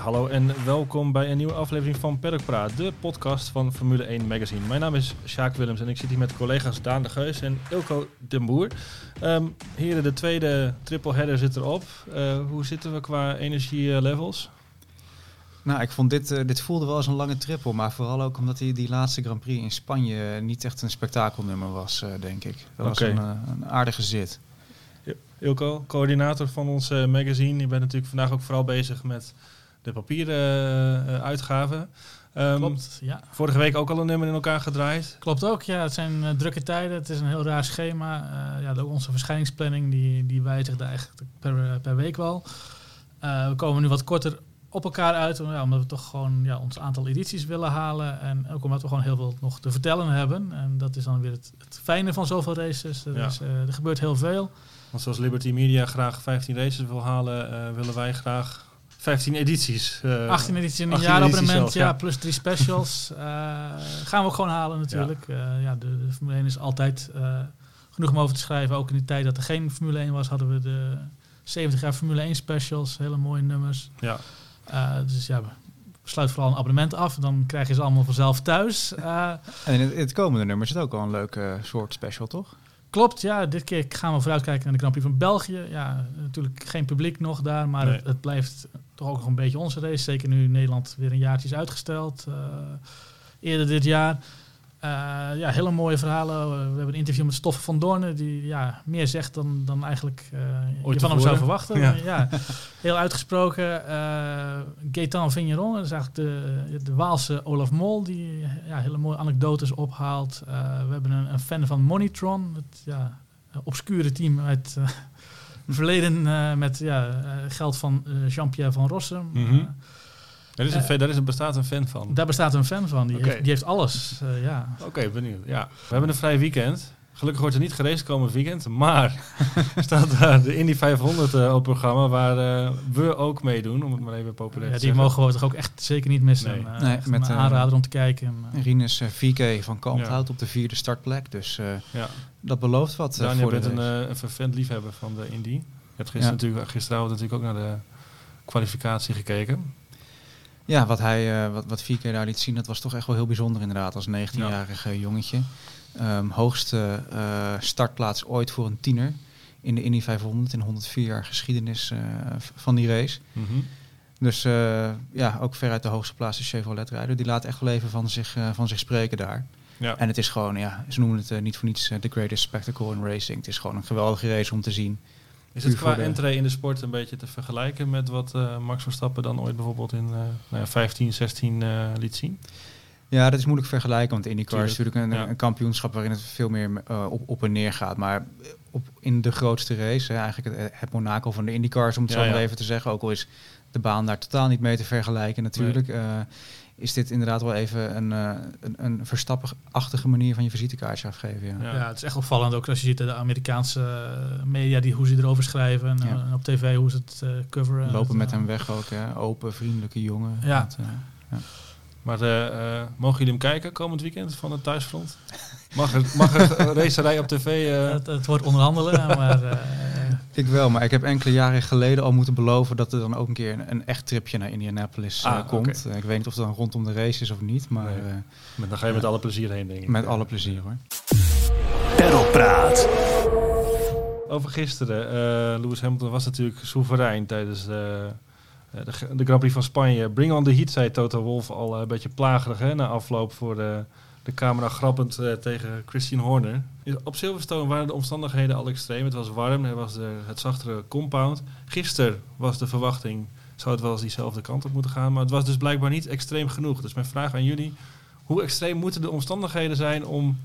hallo en welkom bij een nieuwe aflevering van Paddock Praat, de podcast van Formule 1 Magazine. Mijn naam is Sjaak Willems en ik zit hier met collega's Daan de Geus en Ilko den Boer. Ehm heren, de tweede triple header zit erop. Eh, hoe zitten we qua energielevels? Nou, ik vond dit, eh, dit voelde wel als een lange triple, maar vooral ook omdat die, die laatste Grand Prix in Spanje niet echt een spektakelnummer was, eh, denk ik. Dat was een, eh, een aardige zit. Ilko, coördinator van ons eh, magazine. Je bent natuurlijk vandaag ook vooral bezig met de papieren eh, uitgaven. Ehm, Klopt, ja. Vorige week ook al een nummer in elkaar gedraaid. Klopt ook, ja. Het zijn eh, drukke tijden. Het is een heel raar schema. Eh, ja, onze verschijningsplanning die, die wijzigt eigenlijk per, per week wel. We komen nu wat korter op elkaar uit, ja, omdat we toch gewoon ja, ons aantal edities willen halen. En ook omdat we gewoon heel veel nog te vertellen hebben. En dat is dan weer het, het fijne van zoveel races. Er, Ja. is, er gebeurt heel veel. Want zoals Liberty Media graag 15 races wil halen, willen wij graag 15 edities. eh, 18 edities in een 18 jaarabonnement, ja, ja. plus drie specials. Eh, gaan we ook gewoon halen natuurlijk. Ja, ja de, de Formule 1 is altijd eh, genoeg om over te schrijven. Ook in de tijd dat er geen Formule 1 was, hadden we de 70 jaar Formule 1 specials. Hele mooie nummers. ja. Eh, dus ja, sluit vooral een abonnement af. Dan krijg je ze allemaal vanzelf thuis. Eh, En in het, in het komende nummer zit ook al een leuke soort special, toch? Klopt, ja. Dit keer gaan we vooruitkijken naar de Grand Prix van België. Ja, natuurlijk geen publiek nog daar, maar Nee. het, het blijft toch ook nog een beetje onze race. Zeker nu Nederland weer een jaartje is uitgesteld. eh, eerder dit jaar. Eh, ja, hele mooie verhalen. we hebben een interview met Stoffen van Doornen, die ja, meer zegt dan, dan eigenlijk eh, je van hem zou verwachten. Ja. Ja. heel uitgesproken. eh Gaetan Vigneron, dat is eigenlijk de, de Waalse Olaf Mol, die ja, hele mooie anekdotes ophaalt. We hebben een, een fan van Monitron, het ja, obscure team uit verleden eh, met ja, eh, geld van eh, Jean-Pierre van Rossum. Mhm. Daar, is een fan- daar is een, bestaat een fan van. daar bestaat een fan van, die, heeft, die heeft alles. ja. Oké, benieuwd. Ja. We hebben een vrij weekend. Gelukkig wordt er niet geraced komend weekend, maar staat daar de Indy 500 eh, op het programma waar eh, we ook meedoen, om het maar even populair Ja, te die zeggen. mogen we toch ook echt zeker niet missen. Nee. Eh, Nee, met, een aanrader om te kijken. Rinus VK van Kalmthout Ja. op de vierde startplek. Dus eh, Ja. dat belooft wat je voor de bent een, een vervent liefhebber van de Indy. Je hebt gisteren Ja. natuurlijk, gisteravond natuurlijk ook naar de kwalificatie gekeken. Ja, wat, hij, eh, wat, wat VK daar liet zien, dat was toch echt wel heel bijzonder inderdaad. Als 19-jarig eh, jongetje. Ehm, hoogste eh, startplaats ooit voor een tiener in de Indy 500 in 104 jaar geschiedenis eh, van die race. Dus eh, ja, ook veruit de hoogste plaats de Chevrolet-rijder. Die laat echt wel even van zich, van zich spreken daar. Ja. En het is gewoon, ja, ze noemen het niet voor niets de greatest spectacle in racing. Het is gewoon een geweldige race om te zien. Is het qua de- entree in de sport een beetje te vergelijken met wat eh, Max Verstappen dan ooit bijvoorbeeld in eh nou ja, 15, 16 eh, liet zien? Ja, dat is moeilijk vergelijken, want IndyCar is Tuurlijk, natuurlijk een, ja. een kampioenschap waarin het veel meer op, op en neer gaat. Maar op, in de grootste race, hè, eigenlijk het, het Monaco van de IndyCars, om het Ja, zo maar even te zeggen, ook al is de baan daar totaal niet mee te vergelijken natuurlijk, eh, is dit inderdaad wel even een, eh, een, een verstappenachtige manier van je visitekaartje afgeven. Ja. Ja. Ja. het is echt opvallend ook als je ziet de Amerikaanse eh, media die hoe ze erover schrijven en, Ja. eh, en op tv hoe ze het eh, coveren. Lopen Het, met eh, hem weg ook, hè. open, vriendelijke jongen. Ja. Dat, eh, Maar eh, eh, mogen jullie hem kijken komend weekend van het thuisfront? Mag er, mag er een racerij op tv? eh, het, het wordt onderhandelen, maar eh, ik wel, maar ik heb enkele jaren geleden al moeten beloven dat er dan ook een keer een, een echt tripje naar Indianapolis eh, Ah, komt. Eh, ik weet niet of het dan rondom de race is of niet, maar Nee. eh, met, dan ga je met alle plezier heen, denk ik. met alle plezier hoor. Peddelpraat. Over gisteren. eh Lewis Hamilton was natuurlijk soeverein tijdens eh, eh, de, G- de Grand Prix van Spanje. Bring on the heat, zei Toto Wolff al eh, een beetje plagerig hè, na afloop voor de, de camera grappend eh, tegen Christian Horner. Op Silverstone waren de omstandigheden al extreem. Het was warm, het was de, het zachtere compound. Gisteren was de verwachting, zou het wel eens diezelfde kant op moeten gaan. Maar het was dus blijkbaar niet extreem genoeg. Dus mijn vraag aan jullie, hoe extreem moeten de omstandigheden zijn om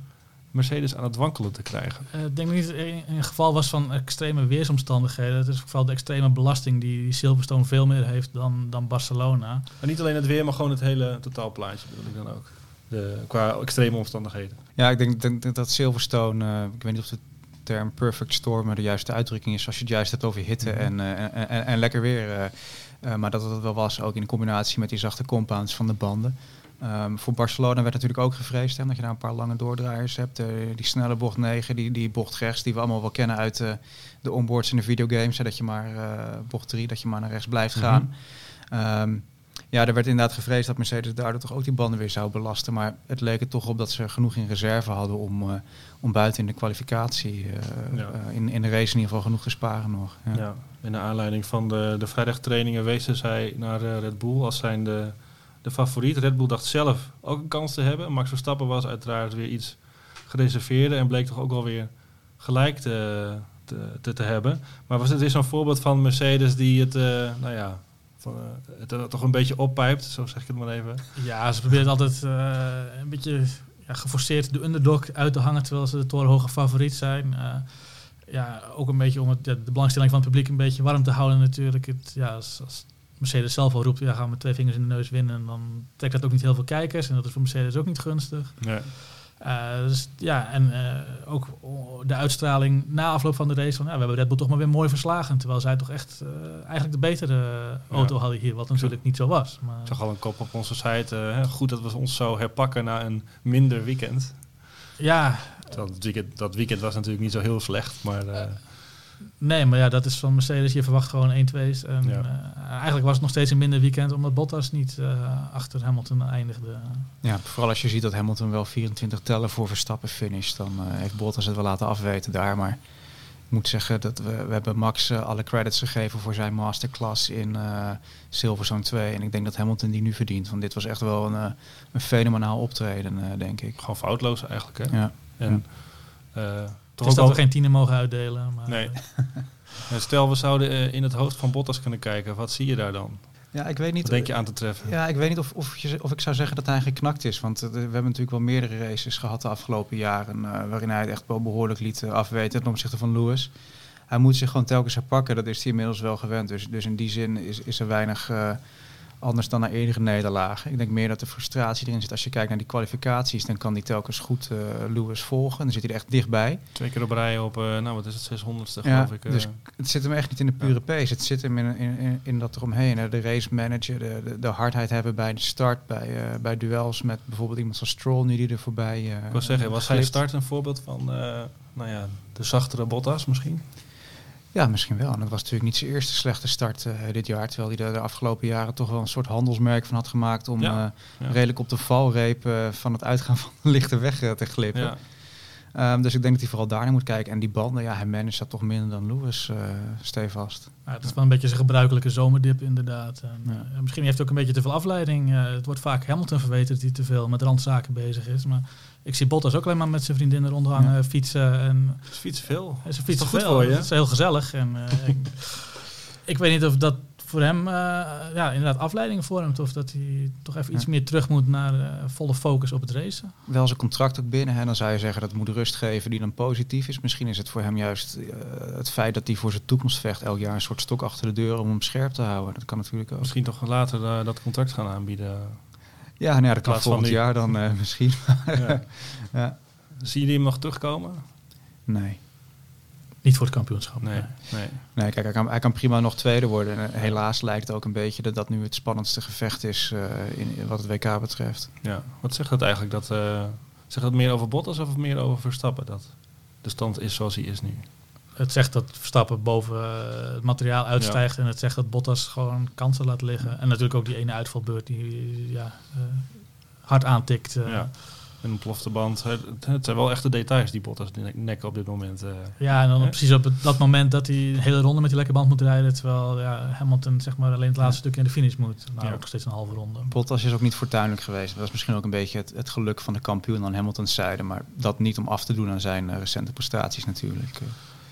Mercedes aan het wankelen te krijgen? eh, ik denk niet dat het een, geval was van extreme weersomstandigheden. Het is vooral de extreme belasting die, die Silverstone veel meer heeft dan, dan Barcelona. En niet alleen het weer, maar gewoon het hele totaalplaatje bedoel ik dan ook. De, qua extreme omstandigheden. Ja, ik denk, dat Silverstone, eh, ik weet niet of de term perfect storm de juiste uitdrukking is als je het juist hebt over hitte Mhm. en, eh, en, en, en lekker weer. eh, maar dat het wel was, ook in combinatie met die zachte compounds van de banden. Ehm, voor Barcelona werd natuurlijk ook gevreesd, hè, dat je daar een paar lange doordraaiers hebt. Die snelle bocht 9, die, die bocht rechts, die we allemaal wel kennen uit de onboards in de videogames. Hè, dat je maar bocht 3, dat je maar naar rechts blijft gaan. Ehm, ja, er werd inderdaad gevreesd dat Mercedes daardoor toch ook die banden weer zou belasten. Maar het leek er toch op dat ze genoeg in reserve hadden om, eh, om buiten in de kwalificatie, eh, Ja. eh, in, in de race in ieder geval genoeg te sparen nog. Ja. Ja. In de aanleiding van de, de vrijdagtrainingen wezen zij naar Red Bull als zijn de, de favoriet. Red Bull dacht zelf ook een kans te hebben. Max Verstappen was uiteraard weer iets gereserveerder en bleek toch ook wel weer gelijk te, te, te, te hebben. Maar was het is zo'n voorbeeld van Mercedes die het, nou ja, het er toch een beetje oppijpt, zo zeg ik het maar even. Ja, ze proberen altijd eh, een beetje ja, geforceerd de underdog uit te hangen, terwijl ze de torenhoge favoriet zijn. Eh, ja, ook een beetje om het, ja, de belangstelling van het publiek een beetje warm te houden natuurlijk. Het, ja, als, als Mercedes zelf al roept, ja, gaan we met twee vingers in de neus winnen, dan trekt dat ook niet heel veel kijkers. En dat is voor Mercedes ook niet gunstig. Ja. Eh, dus ja, en eh, ook de uitstraling na afloop van de race van ja, we hebben Red Bull toch maar weer mooi verslagen. Terwijl zij toch echt eh, eigenlijk de betere auto Ja. hadden hier, wat natuurlijk niet zo was. Maar, Ik zag al een kop op onze site. goed dat we ons zo herpakken na een minder weekend. ja, het weekend, dat weekend was natuurlijk niet zo heel slecht, maar nee, maar ja, dat is van Mercedes. Je verwacht gewoon 1-2's. En Ja. eh, eigenlijk was het nog steeds een minder weekend, omdat Bottas niet eh, achter Hamilton eindigde. Ja, vooral als je ziet dat Hamilton wel 24 tellen voor Verstappen finisht, dan eh, heeft Bottas het wel laten afweten daar. Maar ik moet zeggen dat we, we hebben Max alle credits gegeven voor zijn masterclass in eh Silverstone 2. En ik denk dat Hamilton die nu verdient, want dit was echt wel een, eh, een fenomenaal optreden, eh, denk ik. gewoon foutloos eigenlijk. Hè? Ja. En eh, Het toch is ook dat wel... we geen tienen mogen uitdelen. Maar, Nee. Eh, Stel, we zouden eh, in het hoofd van Bottas kunnen kijken. Wat zie je daar dan? ja, ik weet niet. Wat denk je aan te treffen? Ja, ik weet niet of, of, je, of ik zou zeggen dat hij geknakt is. Want eh, we hebben natuurlijk wel meerdere races gehad de afgelopen jaren. eh, waarin hij het echt wel behoorlijk liet eh, afweten ten opzichte van Lewis. Hij moet zich gewoon telkens herpakken. Dat is hij inmiddels wel gewend. Dus, dus in die zin is, is er weinig eh, anders dan naar eerdere nederlagen. Ik denk meer dat de frustratie erin zit. Als je kijkt naar die kwalificaties, dan kan hij telkens goed eh, Lewis volgen. Dan zit hij er echt dichtbij. Twee keer op rij op, eh, nou wat is het, 600ste Ja, geloof ik. eh. dus het zit hem echt niet in de pure pace. Het zit hem in, in, in, dat eromheen. hè. De race manager, de, de, de hardheid hebben bij de start, bij, bij duels met bijvoorbeeld iemand zoals Stroll nu die er voorbij. ik wil zeggen, was zijn start een voorbeeld van nou ja, de zachtere Bottas misschien? Ja, misschien wel. En dat was natuurlijk niet zijn eerste slechte start eh, dit jaar. Terwijl hij er de afgelopen jaren toch wel een soort handelsmerk van had gemaakt om Ja, eh, ja. redelijk op de valreep eh, van het uitgaan van de lichte weg te glippen. Ja. Ehm, dus ik denk dat hij vooral daar naar moet kijken. En die banden, ja, hij managt dat toch minder dan Lewis, eh stevast. Ja, het is wel een beetje zijn gebruikelijke zomerdip inderdaad. En, Ja. misschien heeft hij ook een beetje te veel afleiding. Eh, het wordt vaak Hamilton verweten dat hij te veel met randzaken bezig is. Maar ik zie Bottas ook alleen maar met zijn vriendin eronder hangen, fietsen. En Dus fietsen veel. en ze fietsen goed veel. voor je? Het is heel gezellig. En, eh, ik, ik weet niet of dat voor hem eh, ja, inderdaad afleiding vormt. Of dat hij toch even iets meer terug moet naar eh, volle focus op het racen. wel zijn contract ook binnen. Hè. Dan zou je zeggen dat moet rust geven die dan positief is. Misschien is het voor hem juist eh, het feit dat hij voor zijn toekomst vecht elk jaar een soort stok achter de deur om hem scherp te houden. Dat kan natuurlijk ook. Misschien toch later dat contract gaan aanbieden. Ja, nou ja, dat kan volgend jaar dan eh, misschien. ja. ja. Zie je hem nog terugkomen? Nee. Niet voor het kampioenschap. Nee. nee. Nee, kijk, hij kan, hij kan prima nog tweede worden. En eh, helaas lijkt het ook een beetje dat dat nu het spannendste gevecht is eh, in, in wat het WK betreft. Ja. Wat zegt dat eigenlijk? Dat, eh, zegt dat meer over Bottas of meer over Verstappen? Dat de stand is zoals hij is nu. Het zegt dat Verstappen boven eh, het materiaal uitstijgt. En het zegt dat Bottas gewoon kansen laat liggen. En natuurlijk ook die ene uitvalbeurt die ja, eh, hard aantikt. eh. Ja. Een ontplofte band. Het, het zijn wel echte details die Bottas nek- nekken op dit moment. Ja, en dan Hè? precies op het- dat moment dat hij een hele ronde met die lekke band moet rijden. Terwijl ja, Hamilton zeg maar alleen het laatste stukje in de finish moet. Nou, Ja. ook nog steeds een halve ronde. Bottas is ook niet fortuinlijk geweest. Dat was misschien ook een beetje het, het geluk van de kampioen aan Hamilton's zijde. Maar dat niet om af te doen aan zijn recente prestaties natuurlijk.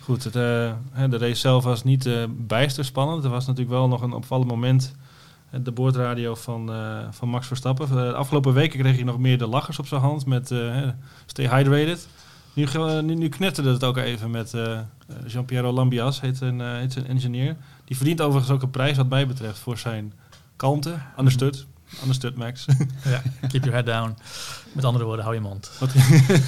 Goed, het, eh, de race zelf was niet eh, bijster spannend. Er was natuurlijk wel nog een opvallend moment. De boordradio van, eh, van Max Verstappen. De afgelopen weken kreeg hij nog meer de lachers op zijn hand met Stay Hydrated. Nu, nu, nu knetterde het ook even met Jean-Pierre Lambias, heet een, heet zijn engineer. Die verdient overigens ook een prijs wat mij betreft voor zijn kalmte, understood. Understood, Max. Ja, keep your head down. Met andere woorden, hou je mond. Wat,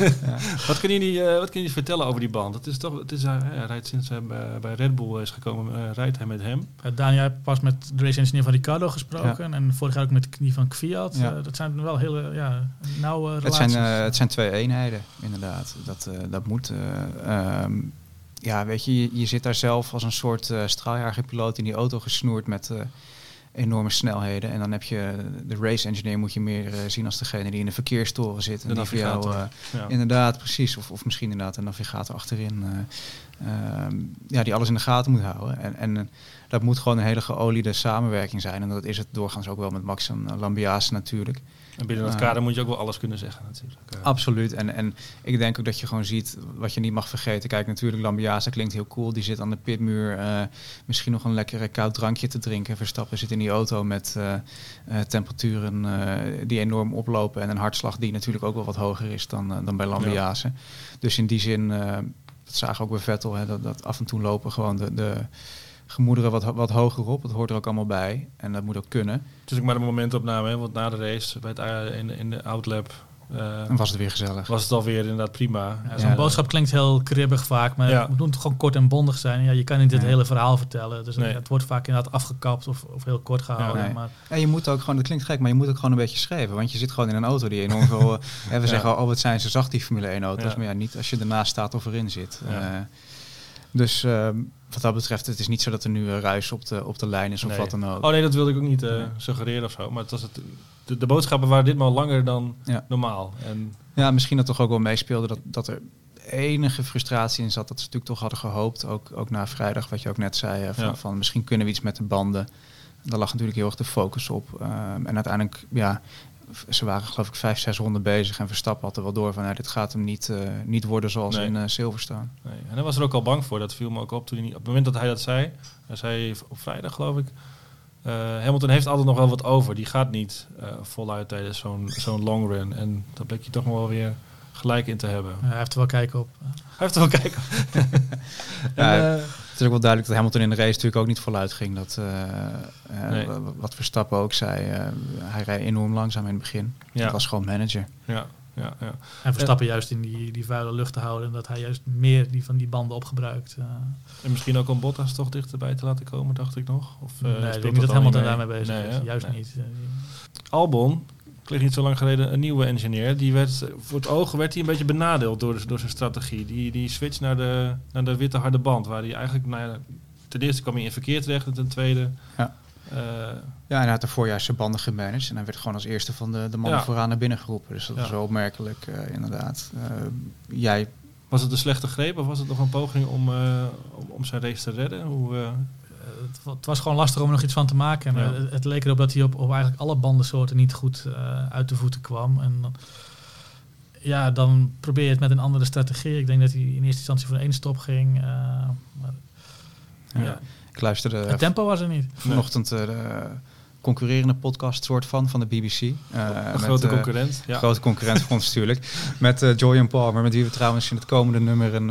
wat, kun je uh, wat kun je vertellen over die band? Het is toch, het is, uh, hij rijdt sinds hij bij Red Bull is gekomen, uh, rijdt hij met hem. Daniel heeft pas met de race engineer van Ricardo gesproken. En vorig jaar ook met die van Kviat. Ja. dat zijn wel hele ja, nauwe relaties. Het zijn, het zijn twee eenheden, inderdaad. Dat, dat moet. Um, ja, weet je, je, je, zit daar zelf als een soort straaljagerpiloot in die auto gesnoerd met enorme snelheden. En dan heb je de race engineer moet je meer uh, zien als degene die in de verkeerstoren zit. En de die voor jou, uh, ja. inderdaad, precies. Of, of misschien inderdaad een navigator achterin. Uh, ja, die alles in de gaten moet houden. En, en dat moet gewoon een hele geoliede samenwerking zijn. En dat is het doorgaans ook wel met Max en Lambiase natuurlijk. En binnen dat kader moet je ook wel alles kunnen zeggen natuurlijk. Absoluut. En, en ik denk ook dat je gewoon ziet wat je niet mag vergeten. Kijk, natuurlijk Lambiase klinkt heel cool. Die zit aan de pitmuur uh, misschien nog een lekkere koud drankje te drinken. Verstappen zit in die auto met uh, uh, temperaturen die enorm oplopen. En een hartslag die natuurlijk ook wel wat hoger is dan, dan bij Lambiase. Ja. Dus in die zin, dat zagen ook bij Vettel, hè, dat, dat af en toe lopen gewoon de... de gemoederen wat, wat hoger op. Dat hoort er ook allemaal bij. En dat moet ook kunnen. Het is ook maar een momentopname, hè? want na de race bij het, in, in de Outlap... Uh, en was het weer gezellig. Was het alweer inderdaad prima. Ja, Zo'n ja, boodschap klinkt heel kribbig vaak, maar ja. het moet gewoon kort en bondig zijn. Ja, je kan niet het hele verhaal vertellen. Dus nee. het wordt vaak inderdaad afgekapt of, of heel kort gehouden. Nee. Maar en je moet ook gewoon, dat klinkt gek, maar je moet ook gewoon een beetje schrijven. Want je zit gewoon in een auto die enorm veel... hè, we zeggen, oh wat zijn ze zacht die Formule 1 auto's. Maar ja, niet als je ernaast staat of erin zit. Uh, dus... Uh, wat dat betreft, het is niet zo dat er nu uh, ruis op de, op de lijn is of nee. wat dan ook. Oh nee, dat wilde ik ook niet uh, nee. suggereren of zo. Maar het was het, de, de, boodschappen waren ditmaal langer dan ja. normaal. En ja, misschien dat toch ook wel meespeelde dat, dat er enige frustratie in zat. Dat ze natuurlijk toch hadden gehoopt, ook, ook na vrijdag, wat je ook net zei, van, ja. van misschien kunnen we iets met de banden. Daar lag natuurlijk heel erg de focus op. Uh, en uiteindelijk, ja, ze waren geloof ik vijf, zes ronden bezig en Verstappen had er wel door van nou, dit gaat hem niet, uh, niet worden zoals nee. in uh, Silverstone. Nee. En hij was er ook al bang voor, dat viel me ook op toen hij, op het moment dat hij dat zei, hij zei op vrijdag geloof ik, uh, Hamilton heeft altijd nog wel wat over, die gaat niet voluit tijdens zo'n zo'n long run en daar bleek je toch nog wel weer gelijk in te hebben. Ja, hij heeft er wel kijken op. Hij heeft er wel kijken op. ja, en, het is ook wel duidelijk dat Hamilton in de race natuurlijk ook niet voluit ging. Dat, uh, nee. uh, wat Verstappen ook zei, uh, hij rijdt enorm langzaam in het begin. Ja. Dat was gewoon manager. Ja, ja, ja. En Verstappen juist in die, die vuile lucht te houden. En dat hij juist meer die van die banden opgebruikt. En misschien ook om Bottas toch dichterbij te laten komen, dacht ik nog. Of, nee, ik denk niet dat Hamilton daarmee bezig nee, is. Juist nee. niet. Albon, kreeg niet zo lang geleden een nieuwe engineer. Die werd, voor het oog werd hij een beetje benadeeld door, door zijn strategie. Die, die switch naar de, naar de witte harde band. Waar hij eigenlijk, nou ja, ten eerste kwam hij in verkeer terecht. En ten tweede... Ja. Uh, ja, en hij had de voorjaar zijn banden gemanaged. En hij werd gewoon als eerste van de, de mannen ja. vooraan naar binnen geroepen. Dus dat ja. was wel opmerkelijk, uh, inderdaad. Uh, jij... Was het een slechte greep of was het nog een poging om, om, om, zijn race te redden? Hoe, het was gewoon lastig om er nog iets van te maken. En ja. het, het, leek erop dat hij op, op eigenlijk alle bandensoorten niet goed uh, uit de voeten kwam. En dan, ja, dan probeer je het met een andere strategie. Ik denk dat hij in eerste instantie voor één stop ging. Uh, maar, ja. ja. Ik luisterde... Het tempo was er niet. Vanochtend uh, de concurrerende podcast soort van, van de BBC. Uh, een grote concurrent. Ja. Grote concurrent voor ons natuurlijk. Met uh, Joy Palmer, met wie we trouwens in het komende nummer een,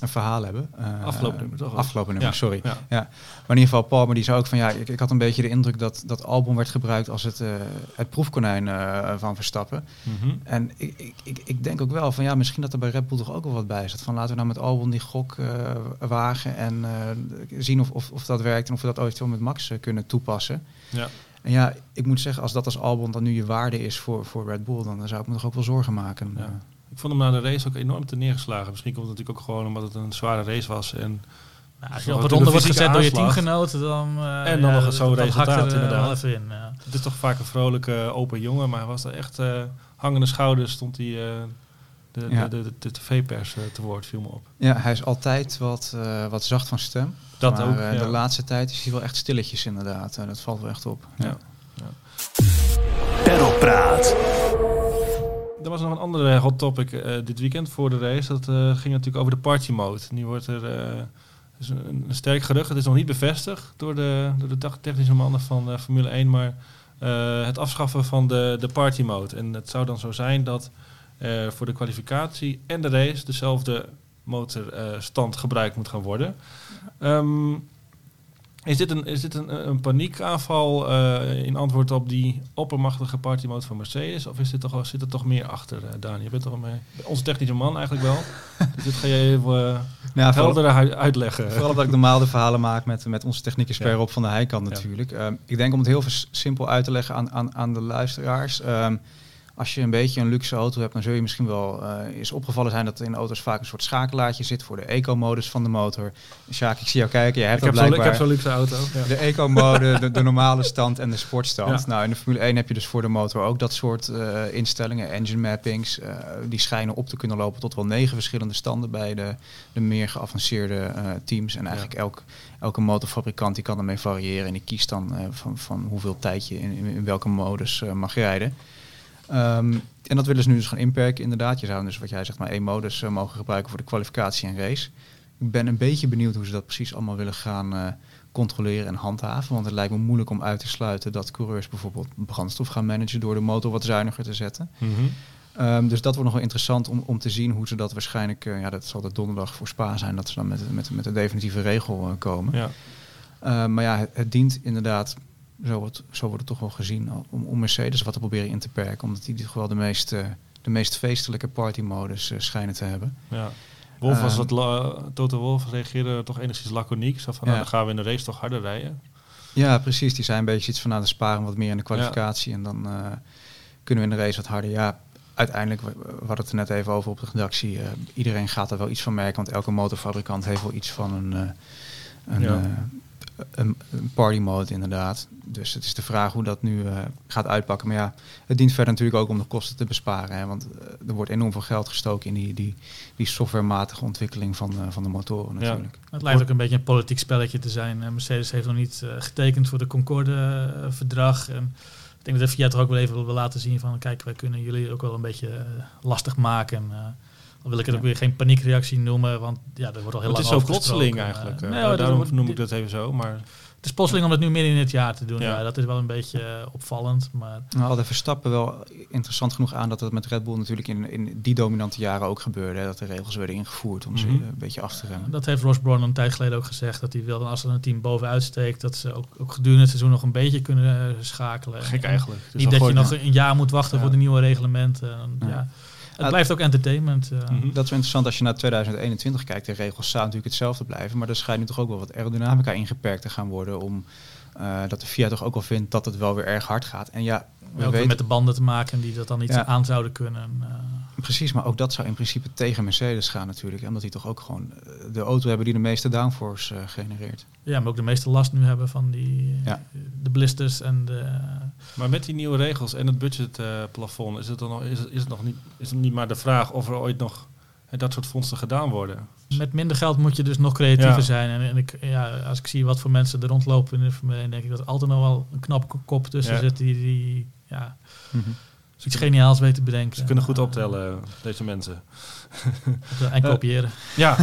een verhaal hebben. Uh, afgelopen nummer toch? Afgelopen nummer, ja. sorry. Ja. ja. Maar in ieder geval, Palmer die zei ook van ja, ik, ik had een beetje de indruk dat dat album werd gebruikt als het, uh, het proefkonijn uh, van Verstappen. Mm -hmm. En ik, ik, ik, denk ook wel van ja, misschien dat er bij Red Bull toch ook wel wat bij zat. Van laten we nou met album die gok wagen en zien of, of, of dat werkt en of we dat ooit wel met Max kunnen toepassen. Ja. En ja, ik moet zeggen, als dat als album dan nu je waarde is voor, voor Red Bull, dan zou ik me toch ook wel zorgen maken. Ja. Ik vond hem na de race ook enorm te neergeslagen. Misschien komt het natuurlijk ook gewoon omdat het een zware race was. En nou, als je op een ronde wordt gezet door je teamgenoten, dan... Uh, en dan ja, nog zo'n resultaat, er, inderdaad. In, ja. Het is toch vaak een vrolijke, open jongen, maar hij was er echt uh, hangende schouders, stond hij... Uh, de, ja. de, de, de tv-pers te woord, viel me op. Ja, hij is altijd wat, wat zacht van stem. Dat maar, ook, ja. De laatste tijd is hij wel echt stilletjes inderdaad. dat valt wel echt op. Ja. ja. Perlpraat. Er was nog een andere hot topic uh, dit weekend voor de race. Dat uh, ging natuurlijk over de party mode. Nu wordt er uh, is een, een, sterk gerucht. Het is nog niet bevestigd door de, door de technische mannen van Formule 1. Maar het afschaffen van de, de party mode. En het zou dan zo zijn dat voor de kwalificatie en de race dezelfde motorstand gebruikt moet gaan worden. Um, Is dit een, is dit een, een paniekaanval uh, in antwoord op die oppermachtige partymode van Mercedes? Of is dit toch, zit er toch meer achter, uh, Dani? Je bent toch mee, onze technische man eigenlijk wel. dus dit ga je even uh, ja, helder uitleggen. Vooral dat ik normaal de verhalen maak met, met onze technicus ja. op van de Heikant natuurlijk. Ja. ik denk om het heel simpel uit te leggen aan, aan, aan de luisteraars. Um, als je een beetje een luxe auto hebt, dan zul je misschien wel uh, eens opgevallen zijn dat er in auto's vaak een soort schakelaartje zit voor de eco-modus van de motor. Sjaak, ik zie jou kijken. Je hebt ik, heb blijkbaar zo, ik heb zo'n luxe auto. Ja. De eco-mode, de, de, normale stand en de sportstand. Nou, in de Formule 1 heb je dus voor de motor ook dat soort uh, instellingen, engine mappings. Uh, die schijnen op te kunnen lopen tot wel negen verschillende standen bij de, de meer geavanceerde teams. En eigenlijk ja. elk, elke motorfabrikant die kan ermee variëren. En die kiest dan van, van hoeveel tijd je in, in, in welke modus mag rijden. Um, en dat willen ze nu dus gaan inperken, inderdaad. Je zou dus, wat jij zegt, maar één modus uh, mogen gebruiken voor de kwalificatie en race. Ik ben een beetje benieuwd hoe ze dat precies allemaal willen gaan uh, controleren en handhaven. Want het lijkt me moeilijk om uit te sluiten dat coureurs bijvoorbeeld brandstof gaan managen door de motor wat zuiniger te zetten. Mm -hmm. um, dus dat wordt nog wel interessant om, om te zien hoe ze dat waarschijnlijk, uh, ja, dat zal de donderdag voor Spa zijn, dat ze dan met, met, met een definitieve regel komen. Ja. Uh, maar ja, het, het, dient inderdaad zo wordt, zo wordt het toch wel gezien om, om Mercedes wat te proberen in te perken. Omdat die toch wel de meest, de meest feestelijke partymodus uh, schijnen te hebben. Ja. Wolf was het Toto Wolf reageerde toch enigszins laconiek. Zo van, nou, dan gaan we in de race toch harder rijden. Ja, precies. Die zijn een beetje iets van, nou, de sparen wat meer in de kwalificatie. En dan uh, kunnen we in de race wat harder. Ja, uiteindelijk, we hadden het er net even over op de redactie. iedereen gaat er wel iets van merken. Want elke motorfabrikant heeft wel iets van een... een ja een, party mode inderdaad. Dus het is de vraag hoe dat nu uh, gaat uitpakken. Maar ja, het dient verder natuurlijk ook om de kosten te besparen. Hè, want uh, er wordt enorm veel geld gestoken in die, die, die softwarematige ontwikkeling van, uh, van de motoren natuurlijk. Ja, het lijkt ook een beetje een politiek spelletje te zijn. Mercedes heeft nog niet getekend voor de Concorde-verdrag. en ik denk dat de Fiat er ook wel even wil laten zien van... kijk, wij kunnen jullie ook wel een beetje lastig maken... Dan wil ik het ook weer geen paniekreactie noemen, want ja, er wordt al heel lang over Het is zo plotseling eigenlijk. Uh, nee, daarom noem ik dat even zo. Maar het is plotseling om het nu midden in het jaar te doen. Ja. dat is wel een beetje uh, opvallend. Maar... Nou, de Verstappen wel interessant genoeg aan dat het met Red Bull natuurlijk in, in die dominante jaren ook gebeurde. Hè, dat de regels werden ingevoerd om mm -hmm. ze een beetje af te remmen. Dat heeft Ross Brown een tijd geleden ook gezegd. Dat hij wilde als er een team bovenuit steekt, dat ze ook, ook gedurende het seizoen nog een beetje kunnen schakelen. Gek eigenlijk. Dus niet dat je nog een jaar moet wachten voor de nieuwe reglementen. ja. Het blijft ook entertainment. Uh. Dat is wel interessant als je naar 2021 kijkt. De regels zouden natuurlijk hetzelfde blijven. Maar er schijnt nu toch ook wel wat aerodynamica ingeperkt te gaan worden. Om uh, dat de Fiat toch ook wel vindt dat het wel weer erg hard gaat. En ja, we ook weten, met de banden te maken die dat dan niet ja. aan zouden kunnen. Uh. Precies, maar ook dat zou in principe tegen Mercedes gaan natuurlijk. Omdat die toch ook gewoon de auto hebben die de meeste downforce uh, genereert. Ja, maar ook de meeste last nu hebben van die ja. de blisters en de... Maar met die nieuwe regels en het budgetplafond uh, is het dan nog, is het, is het nog niet, is het niet maar de vraag of er ooit nog dat soort fondsen gedaan worden. Met minder geld moet je dus nog creatiever ja. zijn. En, en, ik, ja, als ik zie wat voor mensen er rondlopen in de denk ik dat er altijd nog wel een knap kop tussen ja. zit die, die ja, mm -hmm. Iets geniaals weet te bedenken. Ze kunnen goed optellen, deze mensen. en kopiëren. ja,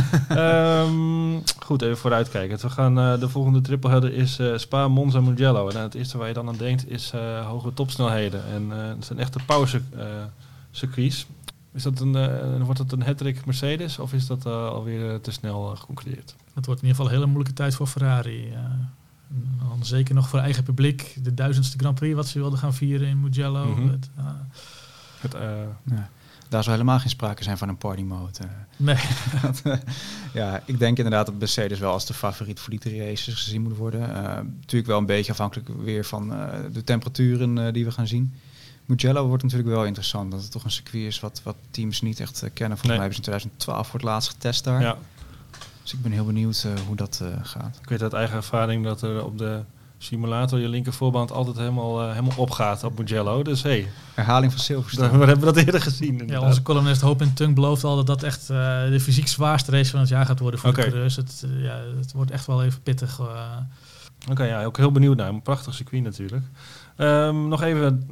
um, goed, even vooruitkijken. We gaan, uh, de volgende tripleheader is uh, Spa, Monza, Mugello. En het eerste waar je dan aan denkt is hoge topsnelheden. En het zijn echte pauze circuits. Is dat een, wordt dat een hattrick Mercedes of is dat alweer te snel geconcludeerd? Het wordt in ieder geval een hele moeilijke tijd voor Ferrari. Dan zeker nog voor eigen publiek. De duizendste Grand Prix wat ze wilden gaan vieren in Mugello. Mm -hmm. het, het, ja daar zou helemaal geen sprake zijn van een party mode. Nee. ja, ik denk inderdaad dat Mercedes wel als de favoriet voor die races gezien moet worden. Uh, natuurlijk wel een beetje afhankelijk weer van uh, de temperaturen uh, die we gaan zien. Mugello wordt natuurlijk wel interessant. Dat het toch een circuit is wat, wat teams niet echt kennen. Volgens nee. mij hebben ze in 2012 voor het laatst getest daar. Ja. Dus ik ben heel benieuwd hoe dat gaat. Ik weet uit eigen ervaring dat er op de simulator je linkervoorband altijd helemaal, uh, helemaal opgaat op Mugello. Dus hey. Herhaling van Silverstone. We hebben dat eerder gezien. Ja, onze columnist Hoop in Tung belooft al dat dat echt uh, de fysiek zwaarste race van het jaar gaat worden voor okay. de coureurs. Het, uh, ja, het wordt echt wel even pittig. Oké, okay, ja, ook heel benieuwd naar. Een prachtig circuit natuurlijk. Um, nog even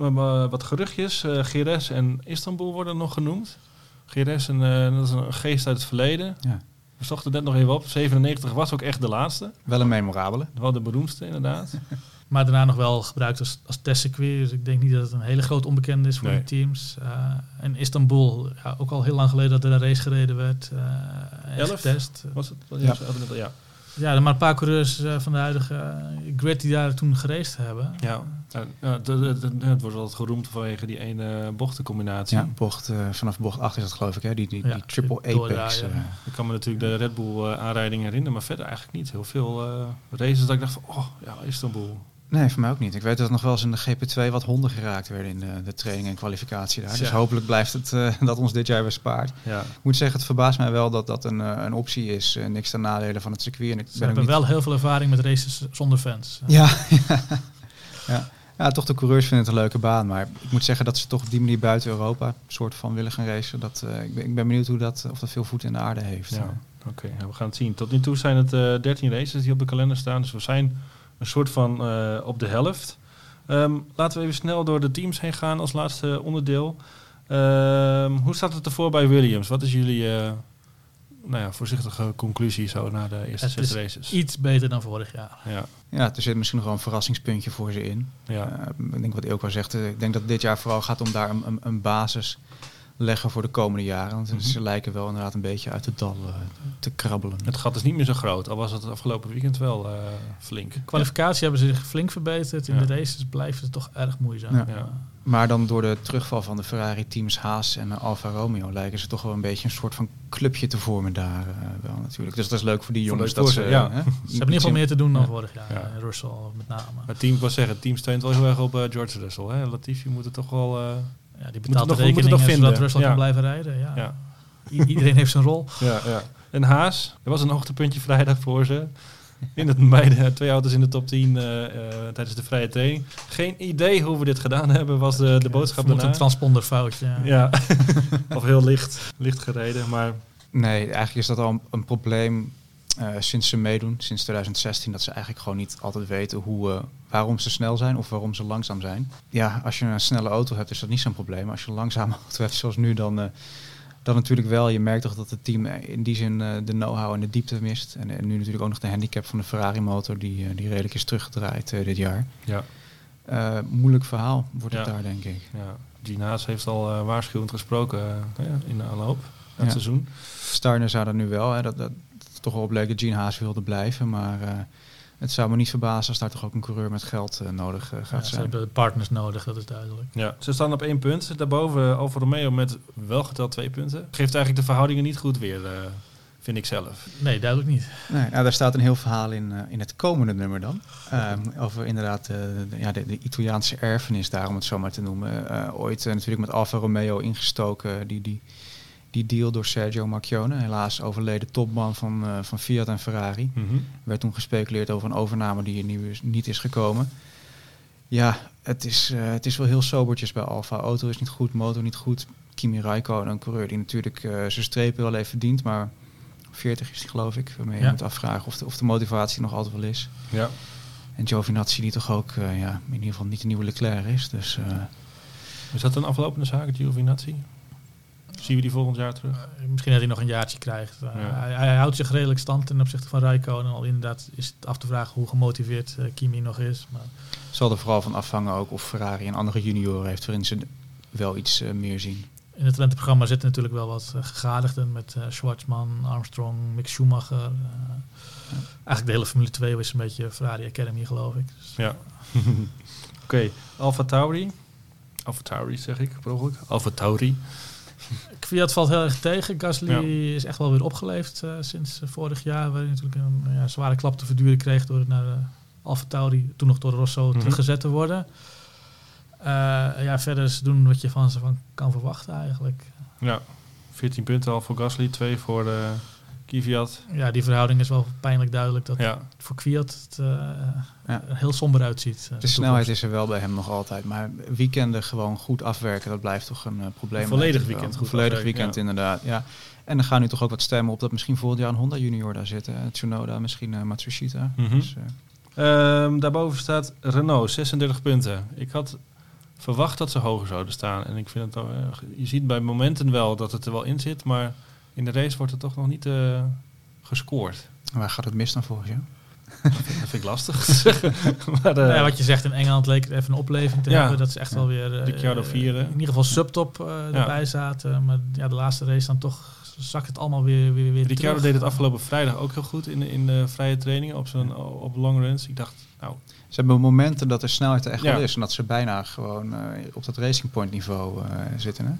wat geruchtjes. Gires en Istanbul worden nog genoemd. Gires, een, dat is een geest uit het verleden. Ja. We zochten net nog even op. 97 was ook echt de laatste. Wel een memorabele. Wel de beroemdste, inderdaad. maar daarna nog wel gebruikt als, als testcircuit. Dus ik denk niet dat het een hele groot onbekende is voor nee. de teams. Uh, en Istanbul, ook al heel lang geleden dat er een race gereden werd. Uh, Elf? Getest. Was het? Ja. ja. Ja, er maar een paar coureurs eh, van de huidige eh, grid die daar toen geraced hebben. Ja, ja, het, wordt wel geroemd vanwege die ene bochtencombinatie. Ja, bocht, eh, vanaf bocht 8 is dat geloof ik, hè? Die, die, Ja, die triple apex. eh. Ik kan me natuurlijk de Red Bull eh, aanrijding herinneren, maar verder eigenlijk niet. Heel veel eh, races dat ik dacht van, oh ja, Istanbul. Nee, voor mij ook niet. Ik weet dat nog wel eens in de GP2 wat honden geraakt werden in de, de training en kwalificatie daar. Dus Ja. hopelijk blijft het eh, dat ons dit jaar bespaart. Ja, Ik moet zeggen, het verbaast mij wel dat dat een, eh, een optie is. Eh, niks ten nadele van het circuit. En ik Ze ben ook hebben niet... wel heel veel ervaring met races zonder fans. Ja, ja. ja. Ja, toch de coureurs vinden het een leuke baan. Maar ik moet zeggen dat ze toch op die manier buiten Europa soort van willen gaan racen. Dat, eh, ik, ben, ik ben benieuwd hoe dat, of dat veel voet in de aarde heeft. ja. oké. we gaan het zien. Tot nu toe zijn het eh 13 races die op de kalender staan. Dus we zijn een soort van eh, op de helft. Ehm, laten we even snel door de teams heen gaan als laatste onderdeel. Ehm, hoe staat het ervoor bij Williams? Wat is jullie eh, nou ja, voorzichtige conclusie zo na de eerste Het zes is races? Iets beter dan vorig jaar. Ja, Ja, er zit misschien nog wel een verrassingspuntje voor ze in. ja. Eh, ik denk wat Ilko zegt. ik denk dat dit jaar vooral gaat om daar een, een, een basis leggen voor de komende jaren. Want Mhm. ze lijken wel inderdaad een beetje uit de dal eh, te krabbelen. Het gat is niet meer zo groot, al was het het afgelopen weekend wel eh, flink. Kwalificatie hebben ze zich flink verbeterd. In Ja. de races blijft het toch erg moeizaam. Ja. Ja. Maar dan door de terugval van de Ferrari-teams Haas en Alfa Romeo lijken ze toch wel een beetje een soort van clubje te vormen daar eh, wel natuurlijk. Dus dat is leuk voor die jongens. Dat voor ze, ze, ja. hè, Ze hebben in ieder geval meer te doen dan Ja. vorig jaar. Ja. Russell met name. Maar team, ik wil zeggen, het team steunt wel heel erg op George Russell. Hè? Latifi moet het toch wel... Ja, die het betaalt de nog- rekeningen nog zodat vinden. Russell Ja. kan blijven rijden. Ja. Ja. Iedereen heeft zijn rol. Ja, ja. En Haas, er was een hoogtepuntje vrijdag voor ze. In het beide twee auto's in de top 10 eh, eh, tijdens de vrije training. Geen idee hoe we dit gedaan hebben, was de, de boodschap Moet een daarna. transponderfoutje. Ja, of heel licht, licht gereden. Maar Nee, eigenlijk is dat al een, een probleem eh, sinds ze meedoen, sinds 2016, dat ze eigenlijk gewoon niet altijd weten hoe, eh, waarom ze snel zijn of waarom ze langzaam zijn. Ja, als je een snelle auto hebt, is dat niet zo'n probleem. Als je een langzame auto hebt, zoals nu, dan, eh, dan natuurlijk wel. Je merkt toch dat het team in die zin eh, de know-how en de diepte mist. En, en nu natuurlijk ook nog de handicap van de Ferrari-motor, die, eh, die redelijk is teruggedraaid eh, dit jaar. ja, Eh, moeilijk verhaal wordt het Ja. daar, denk ik. ja. Haas heeft al eh, waarschuwend gesproken eh, nou in de aanloop het Ja. seizoen. Starner zou dat nu wel, hè, dat, dat toch wel bleek dat Gene Haas wilde blijven. Maar eh, het zou me niet verbazen als daar toch ook een coureur met geld eh, nodig eh, Ja, gaat ze zijn. hebben partners nodig, dat is duidelijk. Ja. Ze staan op één punt. Daarboven Alfa Romeo met wel geteld twee punten. Geeft eigenlijk de verhoudingen niet goed weer, eh, vind ik zelf. Nee, duidelijk niet. Nee, nou, daar staat een heel verhaal in, eh, in het komende nummer dan. Ehm, over inderdaad eh, de, ja, de, de Italiaanse erfenis daar, om het zo maar te noemen. Eh, ooit natuurlijk met Alfa Romeo ingestoken, die, die, die deal door Sergio Marchione. Helaas overleden topman van, eh, van Fiat en Ferrari. Mhm. werd toen gespeculeerd over een overname die er nu is- niet is gekomen. Ja, het is, eh, het is wel heel sobertjes bij Alfa. Auto is niet goed, motor niet goed. Kimi Räikkönen, een coureur die natuurlijk eh, zijn strepen wel heeft verdiend, maar 40 is hij geloof ik. Waarmee je Ja. moet afvragen of de, of de motivatie nog altijd wel is. Ja. En Giovinazzi die toch ook ja, in ieder geval niet de nieuwe Leclerc is. Dus Is dat een aflopende zaak, Giovinazzi? Zien we die volgend jaar terug? Eh, Misschien dat hij nog een jaartje krijgt. Eh, Ja. hij, hij houdt zich redelijk stand ten opzichte van Rijkonen. Al inderdaad is het af te vragen hoe gemotiveerd eh, Kimi nog is. Maar zal er vooral van afhangen ook of Ferrari een andere junioren heeft waarin ze wel iets meer zien. in het talentenprogramma zitten natuurlijk wel wat gegadigden met eh Schwartzman, Armstrong, Mick Schumacher. Eigenlijk de hele Formule 2 was een beetje Ferrari Academy, geloof ik. Dus Ja. Oké, Alfa Tauri. Alfa Tauri zeg ik, per ongeluk. Alfa Tauri. Fiat valt heel erg tegen. Gasly Ja. is echt wel weer opgeleefd eh, sinds eh, vorig jaar. Waar hij natuurlijk een ja, zware klap te verduren kreeg door naar de Alfa Tauri, toen nog door Rosso, Mhm. teruggezet te worden. Eh, ja, verder is doen wat je van ze van kan verwachten eigenlijk. Ja, 14 punten al voor Gasly, 2 voor de Kvyat. Ja, die verhouding is wel pijnlijk duidelijk dat Ja, voor Kvyat het eh, Ja. heel somber uitziet. eh, De snelheid is er wel bij hem nog altijd, maar weekenden gewoon goed afwerken, dat blijft toch een eh, probleem. Een volledig weekend Een goed volledig afwerken, weekend ja. inderdaad, ja. En er gaan nu toch ook wat stemmen op dat misschien volgend jaar een Honda junior daar zit. hè. Tsunoda, misschien Matsushita. Mhm. Dus, eh, Ehm, daarboven staat Renault, 36 punten. Ik had verwacht dat ze hoger zouden staan. En ik vind het, wel, je ziet bij momenten wel dat het er wel in zit, maar in de race wordt het toch nog niet eh, gescoord. waar gaat het mis dan volgens jou? Dat vind ik lastig te zeggen. maar, eh, ja, wat je zegt, in Engeland leek het even een opleving te Ja. hebben. Dat is echt Ja. wel weer... eh, Ricciardo eh, vierde. In ieder geval subtop eh, erbij zaten. Maar ja, de laatste race dan toch zakt het allemaal weer, weer, weer Ricciardo terug. deed het afgelopen vrijdag ook heel goed in, de- in de vrije trainingen op, zijn, op long runs. Ik dacht, nou, Ze hebben momenten dat de snelheid er echt Ja. wel is. En dat ze bijna gewoon eh, op dat Racing Point niveau eh, zitten. Hè?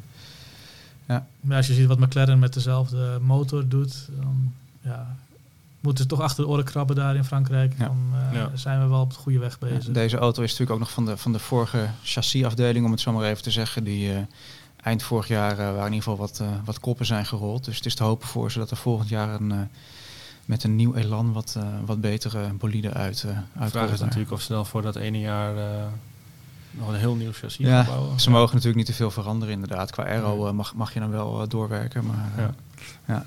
Maar als je ziet wat McLaren met dezelfde motor doet, dan ja, moeten ze toch achter de oren krabben daar in Frankrijk. Ja. Dan eh, Ja. zijn we wel op de goede weg Ja, bezig. Deze auto is natuurlijk ook nog van de, van de vorige chassisafdeling, om het zo maar even te zeggen. Die eh, eind vorig jaar eh, waar in ieder geval wat, wat koppen zijn gerold. Dus het is te hopen voor ze dat er volgend jaar een, eh, met een nieuw elan wat, eh, wat betere bolide uit, uh, de vraag is natuurlijk of ze dan voor dat ene jaar eh, nog een heel nieuw chassis Ja, bouwen. ze mogen natuurlijk niet te veel veranderen inderdaad. Qua aero eh, mag, mag je dan wel eh, doorwerken. Maar, eh, Ja.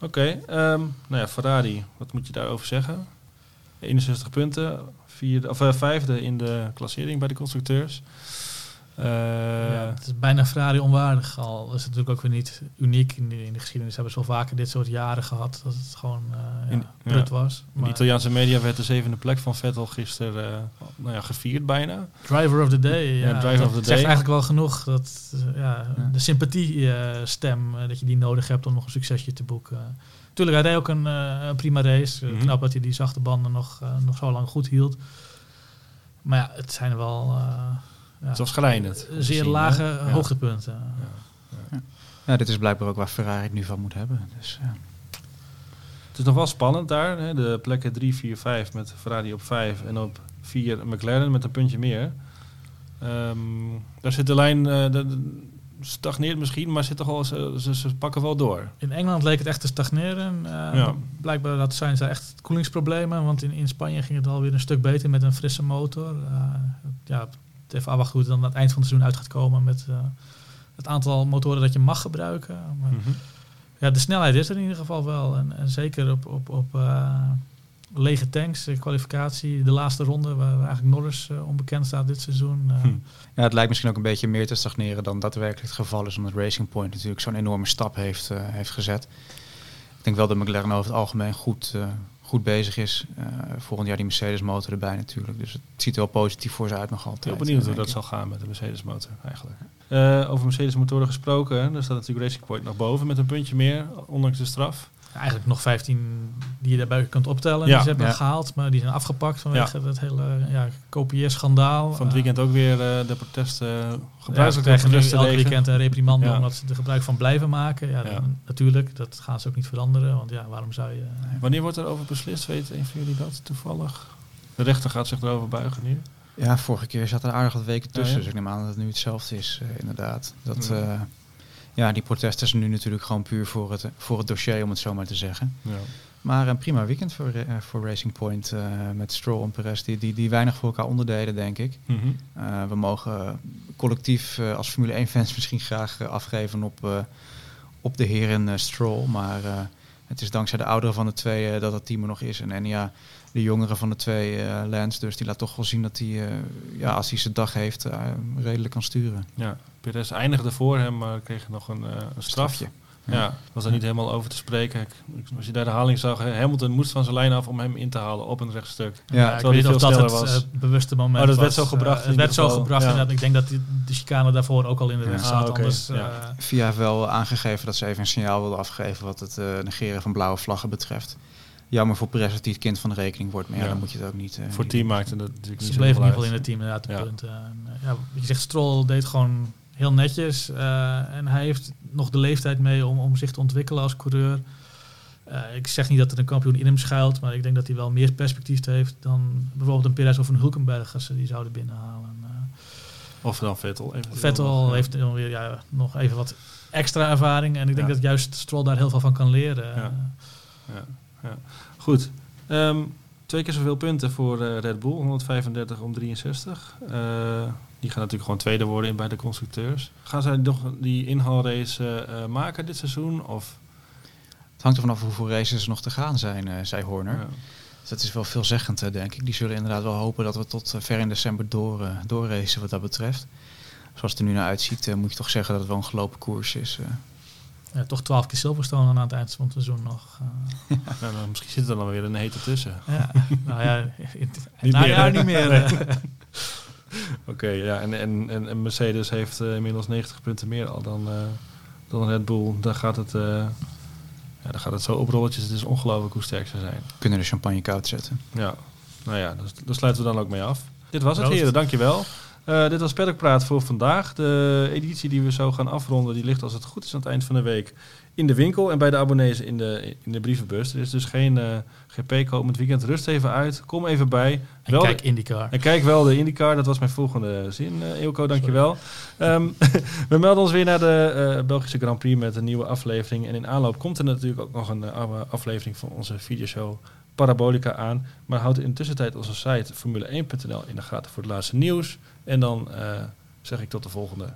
Oké, ehm, nou ja, Ferrari, wat moet je daarover zeggen? 61 punten, vierde, of, vijfde in de klassering bij de constructeurs. Eh, ja, het is bijna Ferrari onwaardig. Al is natuurlijk ook weer niet uniek. In de, in de geschiedenis hebben ze wel vaker dit soort jaren gehad. Dat het gewoon In- ja, prut was. de Maar Italiaanse media werd de zevende plek van Vettel gisteren eh, nou ja, gevierd bijna. driver of the day. Ja, Ja, driver dat of the zegt day. eigenlijk wel genoeg. Dat, ja. De sympathiestem, dat je die nodig hebt om nog een succesje te boeken. Tuurlijk, hij ook een, prima race. Mhm. Knap dat hij die zachte banden nog, nog zo lang goed hield. Maar ja, het zijn wel ja, Het was zeer zien, lage hè? Ja. hoogtepunten. ja, dit is blijkbaar ook waar Ferrari het nu van moet hebben. Dus, ja. Het is nog wel spannend daar. Hè? De plekken 3, 4, 5 met Ferrari op 5 en op 4 McLaren met een puntje meer. Ehm, daar zit de lijn, eh, de, stagneert misschien, maar zit toch wel, ze, ze, ze pakken wel door. In Engeland leek het echt te stagneren. Eh, Ja. Blijkbaar dat zijn ze echt koelingsproblemen. Want in, in Spanje ging het alweer een stuk beter met een frisse motor. Eh, ja, even afwachten hoe het dan aan het eind van het seizoen uit gaat komen met eh, het aantal motoren dat je mag gebruiken. Maar, Mhm. ja, de snelheid is er in ieder geval wel. En, en zeker op, op, op eh, lege tanks, de kwalificatie, de laatste ronde, waar eigenlijk Norris eh, onbekend staat dit seizoen. Hm. Ja, het lijkt misschien ook een beetje meer te stagneren dan daadwerkelijk het geval is, omdat Racing Point natuurlijk zo'n enorme stap heeft, heeft gezet. Ik denk wel dat McLaren over het algemeen goed, goed bezig is. Eh, volgend jaar die Mercedes motor erbij natuurlijk. Dus het ziet er wel positief voor ze uit nog altijd. Heel benieuwd hoe dat zal gaan met de Mercedes motor eigenlijk. Eh, over Mercedes motoren gesproken, daar staat natuurlijk Racing Point nog boven met een puntje meer, ondanks de straf. Eigenlijk nog 15 die je daarbij kunt optellen. Ja, die ze hebben ja. gehaald, maar die zijn afgepakt vanwege dat hele ja, kopieerschandaal. Van het weekend ook weer eh, de protesten, Ja, ze gebruikelijke krijgen nu elk weekend een reprimande Ja. omdat ze er gebruik van blijven maken. Ja, dan- Ja. Natuurlijk, dat gaan ze ook niet veranderen. Want ja, waarom zou je... Wanneer wordt er over beslist? Weet een van jullie dat toevallig? De rechter gaat zich erover buigen nu. Ja, vorige keer zat er aardig wat weken tussen. Ja, ja. Dus ik neem aan dat het nu hetzelfde is, eh, inderdaad. Dat, Ja. Ja. die protesten zijn nu natuurlijk gewoon puur voor het, voor het dossier, om het zo maar te zeggen. Ja. Maar een prima weekend voor, eh, voor Racing Point eh, met Stroll en Perez, die, die, die weinig voor elkaar onderdeden, denk ik. Mhm. Eh, we mogen collectief eh, als Formule 1-fans misschien graag eh, afgeven op, eh, op de heren eh, Stroll. Maar eh, het is dankzij de oudere van de twee eh, dat het team er nog is. En, en ja, de jongere van de twee, eh Lance, dus die laat toch wel zien dat hij, eh, ja, als hij zijn dag heeft, eh, redelijk kan sturen. ja, Perez eindigde voor hem, maar kreeg nog een, eh, een straf. Strafje. Ja, was daar niet helemaal over te spreken. Als je daar de haling zag, Hamilton moest van zijn lijn af om hem in te halen op een rechtstuk. Ja, Ja, ik weet niet of dat het was. bewuste moment Oh, dat werd was. zo gebracht in het werd zo gebracht ja. inderdaad. Ik denk dat die, de chicane daarvoor ook al in de Ja. weg Ah, zat. Anders, ja. eh, VIA heeft wel aangegeven dat ze even een signaal wilden afgeven wat het eh, negeren van blauwe vlaggen betreft. Jammer voor Perez dat hij het kind van de rekening wordt, maar ja, Ja. dan moet je het ook niet... eh, Voor het team maakte dat natuurlijk Ze bleven in ieder geval in het team inderdaad de Ja. punten. En, eh, ja, je zegt, Stroll deed gewoon heel netjes. eh, en hij heeft nog de leeftijd mee om, om zich te ontwikkelen als coureur. Eh, ik zeg niet dat er een kampioen in hem schuilt, maar ik denk dat hij wel meer perspectief heeft dan bijvoorbeeld een Perez of een Hulkenberg als ze die zouden binnenhalen. Eh, Of dan Vettel. eventueel Vettel heeft dan weer ja, nog even wat extra ervaring en ik denk Ja. dat juist Stroll daar heel veel van kan leren. Ja. Ja. Goed. Ehm, twee keer zoveel punten voor eh, Red Bull. 135 om 63. Eh, die gaan natuurlijk gewoon tweede worden in bij de constructeurs. Gaan zij nog die inhaalrace eh, maken dit seizoen? Of, Het hangt er vanaf hoeveel races er nog te gaan zijn, zei Horner. Ja. Dus dat is wel veelzeggend, denk ik. Die zullen inderdaad wel hopen dat we tot ver in december door, doorracen wat dat betreft. Zoals het er nu naar uitziet, moet je toch zeggen dat het wel een gelopen koers is. Ja, toch twaalf keer Silverstone aan het eind van het seizoen nog. eh. Nou, dan misschien zit er dan weer een hete tussen. Ja, nou ja, in Niet meer, niet meer. Oké, ja. En, en, en, Mercedes heeft eh, inmiddels 90 punten meer al dan, eh, dan Red Bull. Daar gaat het... eh, Ja, dan gaat het zo op rolletjes. Het is ongelooflijk hoe sterk ze zijn. Kunnen de champagne koud zetten. Ja, nou ja, dus, daar sluiten we dan ook mee af. Dit was het, Proost. heren. Dankjewel. Eh dit was Perkpraat voor vandaag. De editie die we zo gaan afronden, die ligt als het goed is aan het eind van de week in de winkel en bij de abonnees in de, in de brievenbus. Er is dus geen eh, GP komend weekend. Rust even uit. Kom even bij. En Wel kijk IndyCar. En kijk wel de IndyCar, dat was mijn volgende zin, eh Eelco, dankjewel. Ehm we melden ons weer naar de Belgische Grand Prix met een nieuwe aflevering. En in aanloop komt er natuurlijk ook nog een aflevering van onze videoshow Parabolica aan. Maar houd in de tussentijd onze site formule1.nl in de gaten voor het laatste nieuws. En dan eh, zeg ik tot de volgende.